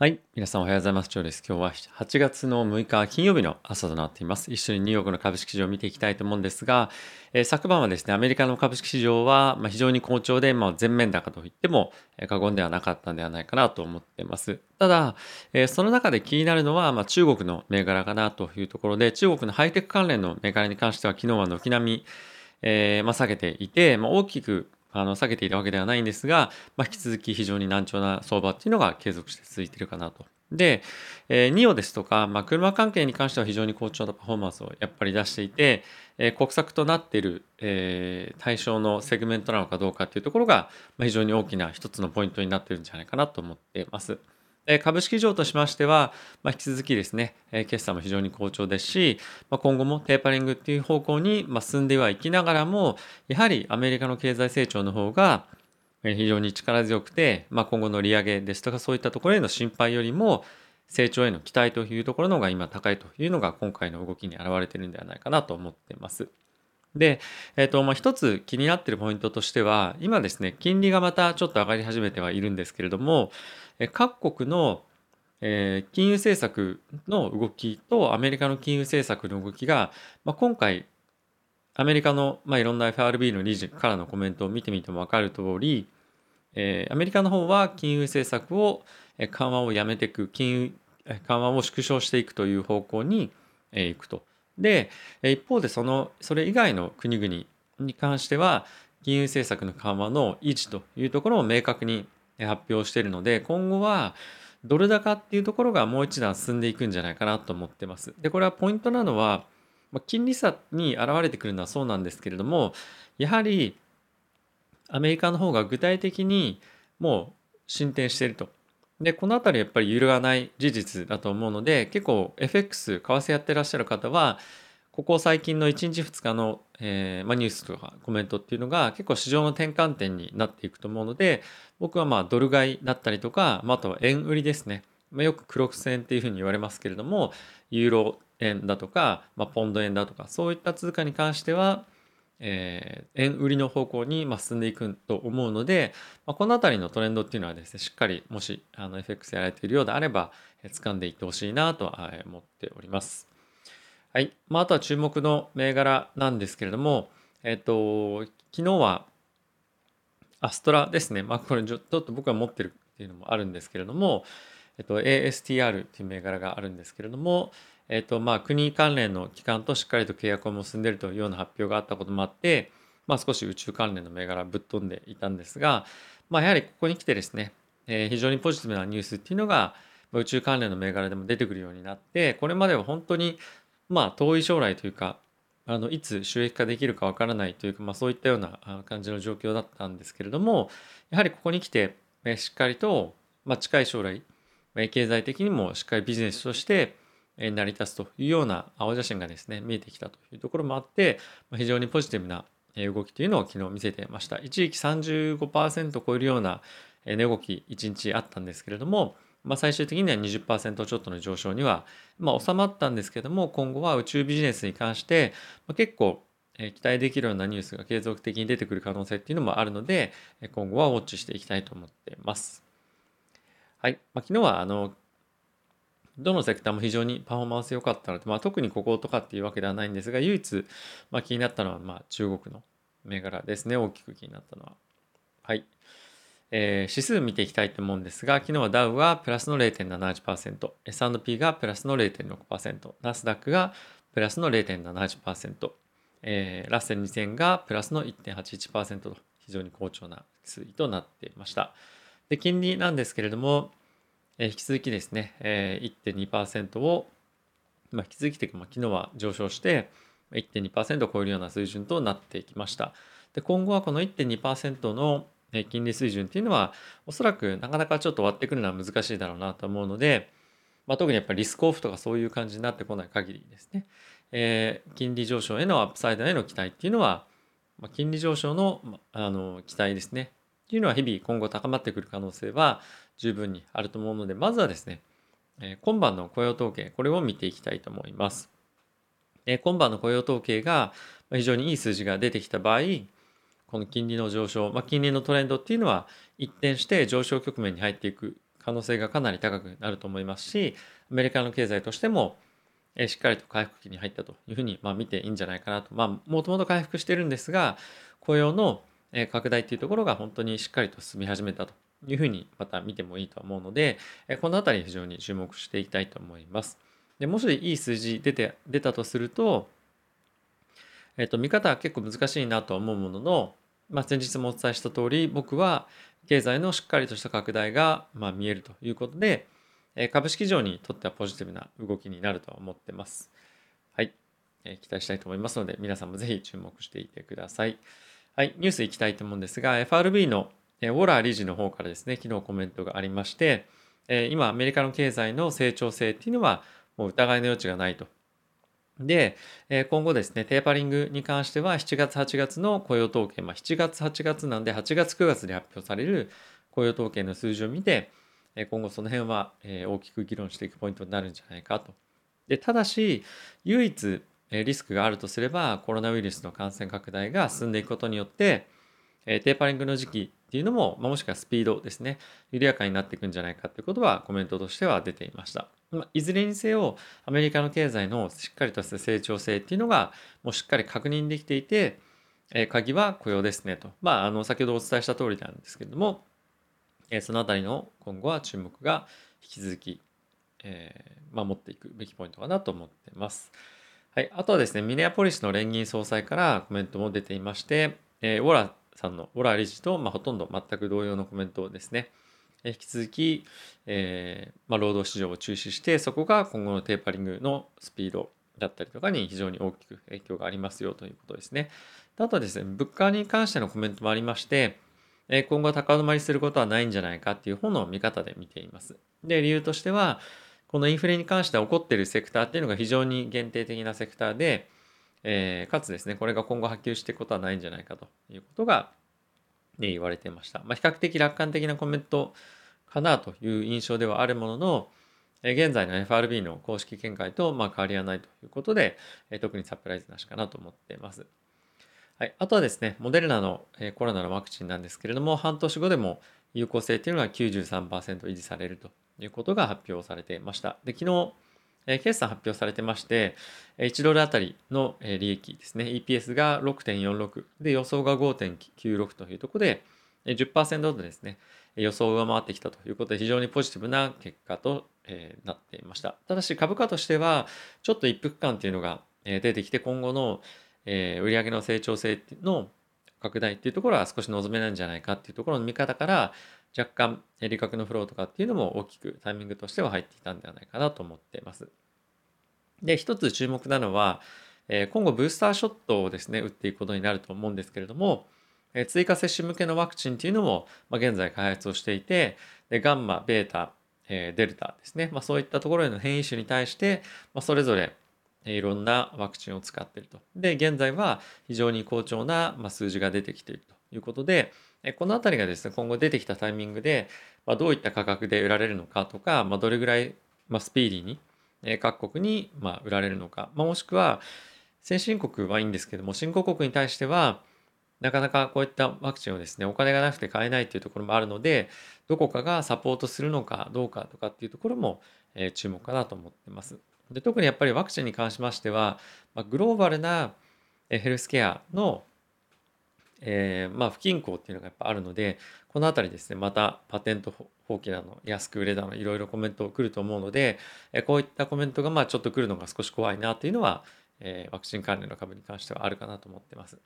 はい。皆さんおはようございます。ジョーです。今日は8月の6日金曜日の朝となっています。一緒にニューヨークの株式市場を見ていきたいと思うんですが、えー、昨晩はですね、アメリカの株式市場は、ま非常に好調で、まあ、全面高といっても、え過言ではなかったんではないかなと思っています。ただ、えー、その中で気になるのは、まあ、中国の銘柄かなというところで、中国のハイテク関連の銘柄に関しては昨日は軒並み、えー、まあ、下げていて、まあ、大きくあの下げていたわけではないんですが、まあ、引き続き非常に難聴な相場っていうのが継続して続いているかなとで、えー、ニオですとか、まあ、車関係に関しては非常に好調なパフォーマンスをやっぱり出していて、えー、国策となっている、えー、対象のセグメントなのかどうかっていうところが、まあ、非常に大きな一つのポイントになっているんじゃないかなと思っています。株式上としましては、まあ、引き続きですね、決算も非常に好調ですし、まあ、今後もテーパリングっていう方向に、進んではいきながらも、やはりアメリカの経済成長の方が、非常に力強くて、まあ、今後の利上げですとかそういったところへの心配よりも成長への期待というところの方が今高いというのが今回の動きに表れてるんではないかなと思っています。で、えっ、ー、と、まあ、一つ気になっているポイントとしては、今ですね、金利がまたちょっと上がり始めてはいるんですけれども、各国の、えー、金融政策の動きとアメリカの金融政策の動きが、まあ、今回アメリカの、まあ、いろんな FRB の理事からのコメントを見てみても分かる通り、えー、アメリカの方は金融政策を緩和をやめていく金融緩和を縮小していくという方向に行くと。で一方でそのそれ以外の国々に関しては金融政策の緩和の維持というところを明確に発表しているので今後はドル高っていうところがもう一段進んでいくんじゃないかなと思ってます。でこれはポイントなのは金利差に現れてくるのはそうなんですけれどもやはりアメリカの方が具体的にもう進展していると。でこの辺りやっぱり揺るがない事実だと思うので結構 FX 為替やってらっしゃる方はここ最近の1日2日の、えーま、ニュースとかコメントっていうのが結構市場の転換点になっていくと思うので僕はまあドル買いだったりとか、まあ、あとは円売りですね、まあ、よく黒く線っていうふうに言われますけれどもユーロ円だとか、まあ、ポンド円だとかそういった通貨に関しては、えー、円売りの方向にま進んでいくと思うので、まあ、この辺りのトレンドっていうのはですねしっかりもしあの FX やられているようであれば、えー、掴んでいってほしいなとは思っております。はい。まあ、あとは注目の銘柄なんですけれども、えっ、と、昨日はアストラですね。まあ、これちょっと僕が持ってるっていうのもあるんですけれども、えっと、ASTR っていう銘柄があるんですけれども、えっとまあ、国関連の機関としっかりと契約を結んでいるというような発表があったこともあって、まあ、少し宇宙関連の銘柄ぶっ飛んでいたんですが、まあ、やはりここに来てですね、えー、非常にポジティブなニュースっていうのが宇宙関連の銘柄でも出てくるようになってこれまでは本当にまあ遠い将来というかあのいつ収益化できるかわからないというか、まあ、そういったような感じの状況だったんですけれどもやはりここに来てしっかりと、まあ、近い将来経済的にもしっかりビジネスとして成り立つというような青写真がですね見えてきたというところもあって非常にポジティブな動きというのを昨日見せてました一時期35%超えるような値動き1日あったんですけれども、まあ、最終的には20%ちょっとの上昇には、まあ、収まったんですけども今後は宇宙ビジネスに関して、結構期待できるようなニュースが継続的に出てくる可能性っていうのもあるので今後はウォッチしていきたいと思っています。はい、まあ、昨日はあのどのセクターも非常にパフォーマンス良かったので、まあ、特にこことかっていうわけではないんですが、唯一、まあ、気になったのは、まあ、中国の銘柄ですね。大きく気になったのは。はい。えー、指数見ていきたいと思うんですが、昨日はダウはプラスの0.78%、S&P がプラスの0.6%、ナスダックがプラスの0.78%、えー、ラッセル2000がプラスの1.81%と非常に好調な推移となっていました。で、金利なんですけれども、え引き続きですね、え1.2%を、まあ、引き続きというか、まあ、昨日は上昇して1.2%を超えるような水準となってきました。で今後はこの1.2%の金利水準っていうのはおそらくなかなかちょっと割ってくるのは難しいだろうなと思うので、まあ、特にやっぱりリスクオフとかそういう感じになってこない限りですね、えー、金利上昇へのアップサイドへの期待っていうのは、ま、金利上昇のあの期待ですねっていうのは日々今後高まってくる可能性は十分にあると思うので、まずはですね、え今晩の雇用統計、これを見ていきたいと思います。え今晩の雇用統計が非常にいい数字が出てきた場合、この金利の上昇、まあ、金利のトレンドっていうのは一転して上昇局面に入っていく可能性がかなり高くなると思いますしアメリカの経済としてもえしっかりと回復期に入ったというふうに、まあ、見ていいんじゃないかなと。まあ、もともと回復してるんですが、雇用の拡大っていうところが本当にしっかりと進み始めたというふうにまた見てもいいと思うので、えこのあたり非常に注目していきたいと思います。でもしいい数字出て出たとすると、えっと、見方は結構難しいなと思うものの、まあ、先日もお伝えした通り僕は経済のしっかりとした拡大が、まあ、見えるということで、え株式市場にとってはポジティブな動きになると思ってます。はい、え期待したいと思いますので、皆さんもぜひ注目していてください。はい、ニュースいきたいと思うんですが、FRB のウォラー理事の方からですね、昨日コメントがありまして、今、アメリカの経済の成長性っていうのは、もう疑いの余地がないと。で、今後ですね、テーパリングに関しては、7月、8月の雇用統計、まあ、7月、8月なんで、8月、9月で発表される雇用統計の数字を見て、今後その辺は大きく議論していくポイントになるんじゃないかと。でただし唯一リスクがあるとすればコロナウイルスの感染拡大が進んでいくことによってテーパリングの時期っていうのも、まあもしくはスピードですね緩やかになっていくんじゃないかということはコメントとしては出ていました。まあいずれにせよアメリカの経済のしっかりとした成長性っていうのがもうしっかり確認できていて鍵は雇用ですねと。まあ、あの先ほどお伝えした通りなんですけれどもえそのあたりの今後は注目が引き続き、えー、守っていくべきポイントかなと思っています。はい、あとはですね、ミネアポリスの連銀総裁からコメントも出ていまして、えー、ウォラさんの、ウォラ理事と、まあ、ほとんど全く同様のコメントをですね、引き続き、えーまあ、労働市場を注視して、そこが今後のテーパリングのスピードだったりとかに非常に大きく影響がありますよということですね。あとはですね、物価に関してのコメントもありまして、今後高止まりすることはないんじゃないかっていう方の見方で見ています。で、理由としては、このインフレに関して起こってるセクターっていうのが非常に限定的なセクターで、えー、かつですね、これが今後波及していくことはないんじゃないかということが、ね、言われていました。まあ、比較的楽観的なコメントかなという印象ではあるもののえ、現在の FRB の公式見解とまあ変わりはないということでえ、特にサプライズなしかなと思っています。はい、あとはですね、モデルナの、えコロナのワクチンなんですけれども、半年後でも有効性っていうのが93%維持されるということが発表されていました。で、昨日、え決算発表されてまして、1ドルあたりの利益ですね、EPS が6.46で予想が5.96というところで、10%ほどですね、予想を上回ってきたということで非常にポジティブな結果となっていました。ただし株価としてはちょっと一服感っていうのが出てきて今後のえ、売上の成長性の拡大っていうところは少し望めないんじゃないかっていうところの見方から若干利確のフローとかっていうのも大きくタイミングとしては入っていたんではないかなと思っています。で一つ注目なのは、今後ブースターショットをですね打っていくことになると思うんですけれども、追加接種向けのワクチンっていうのも、現在開発をしていてでガンマベータ、デルタですね、まあ、そういったところへの変異種に対して、まあ、それぞれいろんなワクチンを使っていると。で、現在は非常に好調な数字が出てきているということで、このあたりがですね、今後出てきたタイミングで、どういった価格で売られるのかとか、どれぐらい、スピーディーに各国に売られるのか、もしくは先進国はいいんですけども、新興国に対しては、なかなかこういったワクチンをですね、お金がなくて買えないというところもあるので、どこかがサポートするのかどうかとかっていうところも注目かなと思ってます。で特にやっぱりワクチンに関しましては、まあ、グローバルなヘルスケアの、えー、まあ、不均衡っていうのがやっぱあるのでこの辺りですねまたパテント放棄なの安く売れたのいろいろコメント来ると思うので、えこういったコメントがまあちょっと来るのが少し怖いなというのは、えー、ワクチン関連の株に関してはあるかなと思ってます。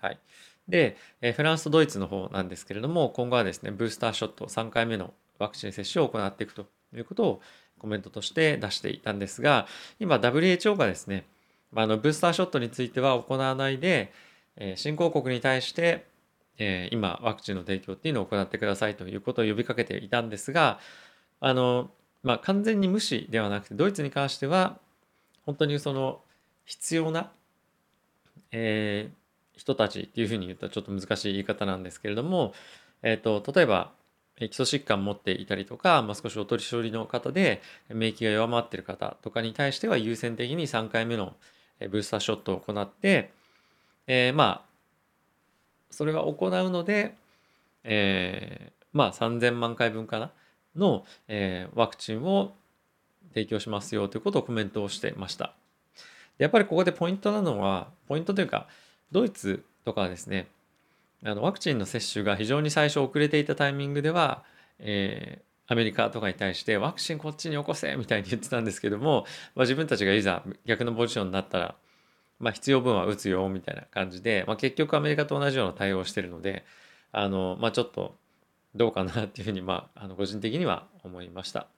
はい、で、えフランスとドイツの方なんですけれども今後はですねブースターショット3回目のワクチン接種を行っていくということをコメントとして出していたんですが今 WHO がですねまあのブースターショットについては行わないで、え新興国に対して、え今ワクチンの提供っていうのを行ってくださいということを呼びかけていたんですがあの、まあ、完全に無視ではなくてドイツに関しては本当にその必要な、えー、人たちっていうふうに言ったらちょっと難しい言い方なんですけれども、えーと例えば基礎疾患持っていたりとか、まあ、少しお年寄りの方で免疫が弱まってる方とかに対しては優先的に3回目のブースターショットを行って、えー、まあそれは行うので、えー、まあ3000万回分かなの、えー、ワクチンを提供しますよということをコメントをしてました。やっぱりここでポイントなのは、ポイントというか、ドイツとかはですね、あのワクチンの接種が非常に最初遅れていたタイミングでは、えー、アメリカとかに対してワクチンこっちに起こせみたいに言ってたんですけども、まあ、自分たちがいざ逆のポジションになったら、まあ、必要分は打つよみたいな感じで、まあ、結局アメリカと同じような対応をしてるのであの、まあ、ちょっとどうかなっていうふうに、まあ、あの個人的には思いました。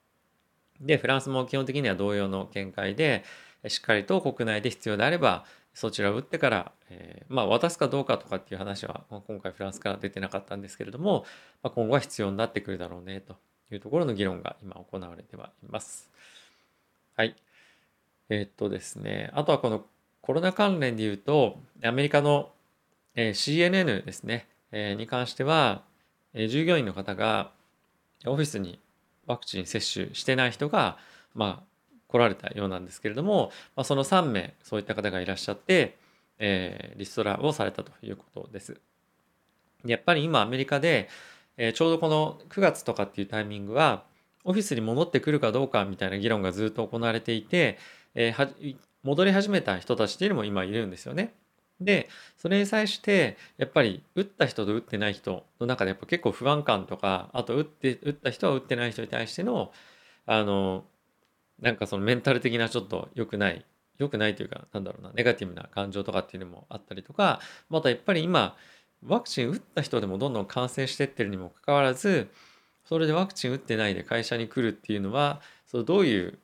でフランスも基本的には同様の見解でしっかりと国内で必要であればそちらを打ってから、えー、まあ渡すかどうかとかっていう話はまあ今回フランスから出てなかったんですけれども、まあ、今後は必要になってくるだろうねというところの議論が今行われてはいます。はい。えー、っとですね、あとはこのコロナ関連で言うと、アメリカの、えー、CNN ですね、えー、に関しては、えー、従業員の方がオフィスにワクチン接種してない人が、まあ、来られたようなんですけれども、まあ、その3名そういった方がいらっしゃって、えー、リストラをされたということです。やっぱり今アメリカで、えー、ちょうどこの9月とかっていうタイミングはオフィスに戻ってくるかどうかみたいな議論がずっと行われていて、えー、戻り始めた人たちっていうのも今いるんですよね。でそれに際してやっぱり打った人と打ってない人の中でやっぱ結構不安感とかあと打って打った人は打ってない人に対してのあのなんかそのメンタル的なちょっと良くない良くないというかなんだろうなネガティブな感情とかっていうのもあったりとかまたやっぱり今ワクチン打った人でもどんどん感染してってるにもかかわらずそれでワクチン打ってないで会社に来るっていうのはそのどういう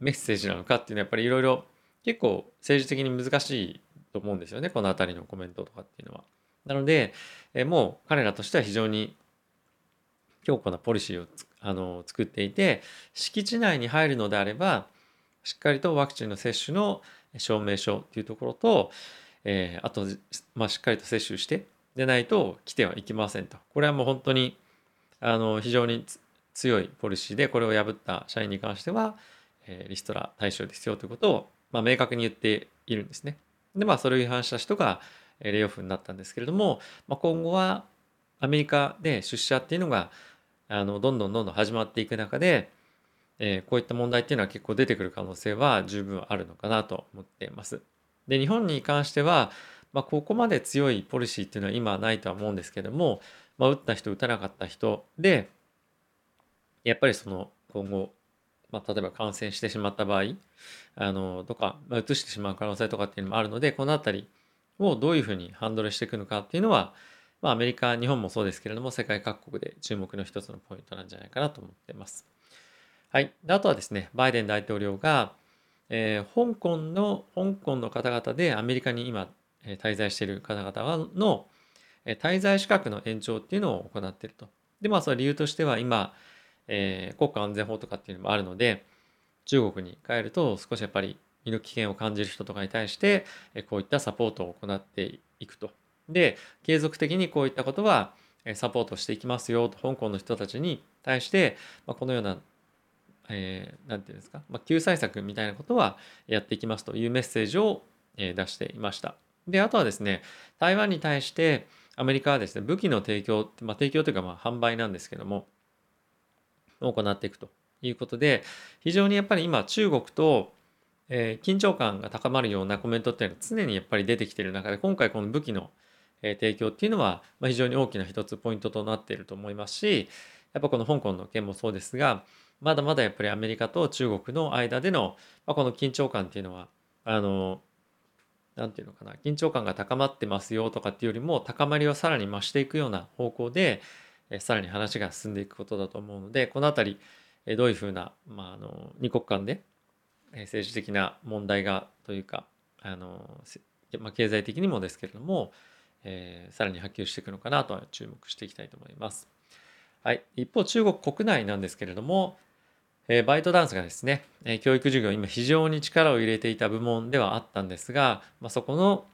メッセージなのかっていうのはやっぱりいろいろ結構政治的に難しいと思うんですよねこの辺りのコメントとかっていうのは。なのでえもう彼らとしては非常に強固なポリシーをあの作っていて敷地内に入るのであればしっかりとワクチンの接種の証明書っていうところと、えー、あと、まあ、しっかりと接種してでないと来てはいけませんとこれはもう本当にあの非常に強いポリシーでこれを破った社員に関しては、えー、リストラ対象ですよということを、まあ、明確に言っているんですね。でまあそれを違反した人がレイオフになったんですけれども、まあ、今後はアメリカで出社っていうのがあのどんどんどんどん始まっていく中で、えー、こういった問題っていうのは結構出てくる可能性は十分あるのかなと思っています。で日本に関しては、まあ、ここまで強いポリシーっていうのは今はないとは思うんですけども、まあ、打った人打たなかった人でやっぱりその今後、まあ、例えば感染してしまった場合あのとか、まあ、移してしまう可能性とかっていうのもあるのでこの辺りをどういうふうにハンドルしていくのかっていうのはまあ、アメリカ、日本もそうですけれども、世界各国で注目の一つのポイントなんじゃないかなと思っています。はい。あとはですね、バイデン大統領が、えー、香港の、香港の方々でアメリカに今、えー、滞在している方々の、えー、滞在資格の延長っていうのを行っていると。で、まあ、その理由としては今、えー、国家安全法とかっていうのもあるので、中国に帰ると少しやっぱり身の危険を感じる人とかに対して、えこういったサポートを行っていくと。で継続的にこういったことはサポートしていきますよと香港の人たちに対して、ま、このような、えー、て言うんですか、ま、救済策みたいなことはやっていきますというメッセージを、出していました。であとはですね台湾に対してアメリカはですね武器の提供、まあ、提供というかまあ販売なんですけども行っていくということで非常にやっぱり今中国とえー、緊張感が高まるようなコメントっていうのは常にやっぱり出てきてる中で今回この武器のえ提供っていうのは、ま非常に大きな一つポイントとなっていると思いますしやっぱこの香港の件もそうですがまだまだやっぱりアメリカと中国の間での、まこの緊張感っていうのはあの何て言うのかな緊張感が高まってますよとかっていうよりも高まりをさらに増していくような方向でえさらに話が進んでいくことだと思うのでこの辺りえどういうふうな、まあ、あの二国間で政治的な問題がというかあの、まあ、経済的にもですけれどもえー、さらに波及していくのかなとは注目していきたいと思います。はい、一方中国国内なんですけれども、えー、バイトダンスがですね、え、教育授業今非常に力を入れていた部門ではあったんですが、まあ、そこの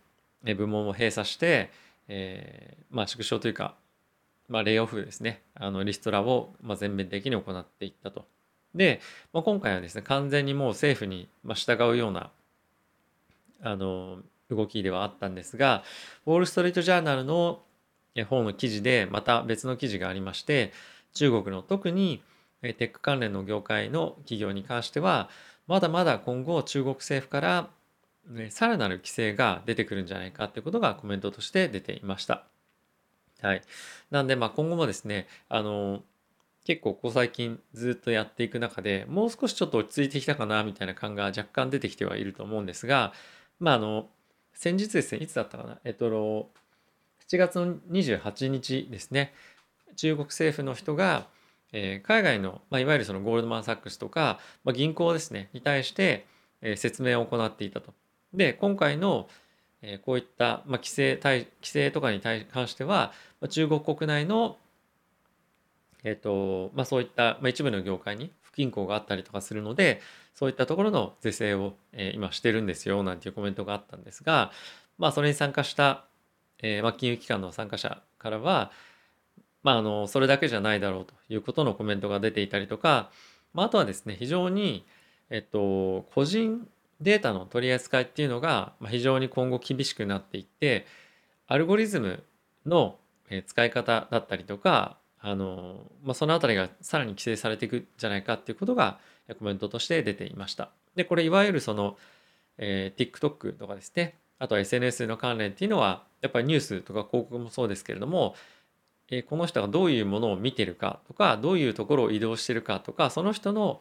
部門を閉鎖して、えー、まあ、縮小というか、まあ、レイオフですねあのリストラをま全面的に行っていったと。で、まあ、今回はですね完全にもう政府に従うようなあの動きではあったんですが、ウォール・ストリート・ジャーナルの方の記事でまた別の記事がありまして、中国の特にテック関連の業界の企業に関してはまだまだ今後中国政府からさらなる規制が出てくるんじゃないかということがコメントとして出ていました。はい。なんで、まあ今後もですね、あの、結構ここ最近ずっとやっていく中でもう少しちょっと落ち着いてきたかなみたいな感が若干出てきてはいると思うんですが、まああの、先日ですね、いつだったかな、えっと、7月の28日ですね、中国政府の人が、えー、海外の、まあ、いわゆるそのゴールドマン・サックスとか、まあ、銀行ですね、に対して、えー、説明を行っていたと。で今回の、えこういった、まあ、規制対規制とかに対関しては、まあ、中国国内の、えーとまあ、そういった、まあ、一部の業界に不均衡があったりとかするのでそういったところの是正を、え、今してるんですよなんていうコメントがあったんですが、まあ、それに参加した、えま、金融機関の参加者からは、まあ、あのそれだけじゃないだろうということのコメントが出ていたりとか、まあ、あとはですね非常に、えっと、個人データの取り扱いっていうのが非常に今後厳しくなっていってアルゴリズムの使い方だったりとかあの、まあ、その辺りがさらに規制されていくんじゃないかっていうことがコメントとして出ていました。でこれいわゆるその、えー、TikTok とかですねあとは SNS の関連っていうのはやっぱりニュースとか広告もそうですけれども、えー、この人がどういうものを見てるかとかどういうところを移動してるかとかその人の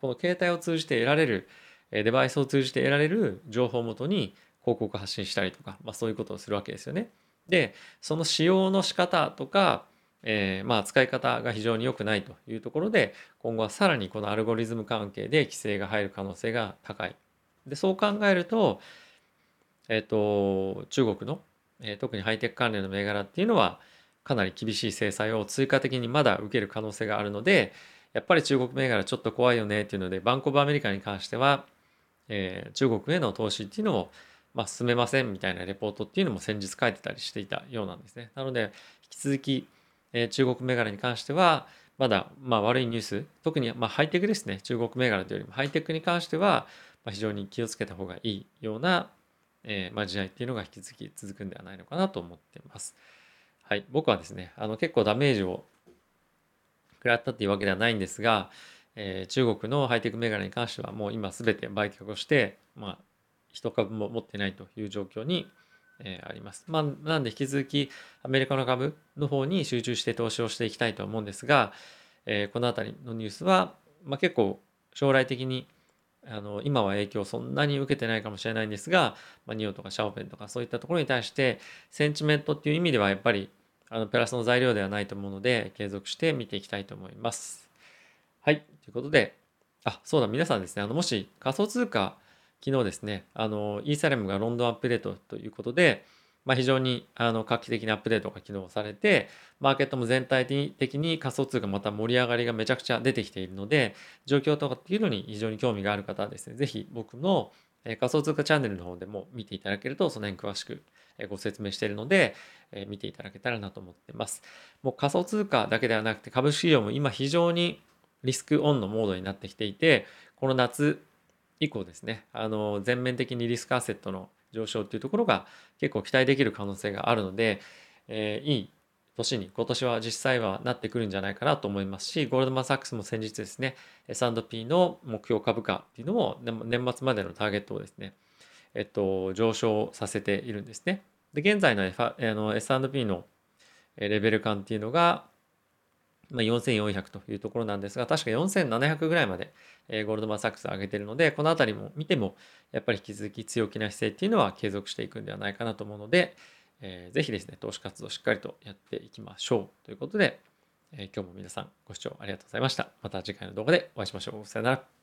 この携帯を通じて得られるデバイスを通じて得られる情報をもとに広告発信したりとか、まあ、そういうことをするわけですよね。でその使用の仕方とか、えー、まあ使い方が非常に良くないというところで今後はさらにこのアルゴリズム関係で規制が入る可能性が高い。でそう考えると,、えーと、中国の、えー、特にハイテク関連の銘柄っていうのはかなり厳しい制裁を追加的にまだ受ける可能性があるのでやっぱり中国銘柄ちょっと怖いよねっていうのでバンコブアメリカに関してはえー、中国への投資っていうのを、まあ、進めませんみたいなレポートっていうのも先日書いてたりしていたようなんですね。なので引き続き、え、中国銘柄に関してはまだ、ま、悪いニュース特に、ま、ハイテクですね中国銘柄というよりもハイテクに関しては、ま、非常に気をつけた方がいいような、えまあ、時代っていうのが引き続き続くんではないのかなと思ってます。はい、僕はですねあの結構ダメージを食らったっていうわけではないんですが、え、中国のハイテク銘柄に関してはもう今全て売却をして、まあ、一株も持ってないという状況に、えー、あります。まあ、なんで引き続きアメリカの株の方に集中して投資をしていきたいと思うんですが、えー、この辺りのニュースは、まあ、結構将来的にあの今は影響そんなに受けてないかもしれないんですが、まあ、ニオとかシャオペンとかそういったところに対してセンチメントっていう意味ではやっぱりあのプラスの材料ではないと思うので継続して見ていきたいと思います。はい。ということで、あ、そうだ、皆さんですね、あの、もし仮想通貨、昨日ですね、あの、イーサレムがロンドンアップデートということで、まあ、非常にあの画期的なアップデートが機能されて、マーケットも全体的に仮想通貨また盛り上がりがめちゃくちゃ出てきているので、状況とかっていうのに非常に興味がある方はですね、ぜひ僕の仮想通貨チャンネルの方でも見ていただけると、その辺詳しくご説明しているので、見ていただけたらなと思ってます。もう仮想通貨だけではなくて株式市場も今非常にリスクオンのモードになってきていてこの夏以降ですねあの全面的にリスクアセットの上昇っていうところが結構期待できる可能性があるので、えー、いい年に今年は実際はなってくるんじゃないかなと思いますしゴールドマン・サックスも先日ですね S&P の目標株価っていうのも年末までのターゲットをですね、えっと、上昇させているんですね。で現在の S&P のレベル感っていうのがまあ、4400というところなんですが、確か4700ぐらいまで、えー、ゴールドマン・サックス上げてるので、このあたりも見ても、やっぱり引き続き強気な姿勢っていうのは継続していくんではないかなと思うので、えー、ぜひですね、投資活動しっかりとやっていきましょうということで、えー、今日も皆さんご視聴ありがとうございました。また次回の動画でお会いしましょう。さよなら。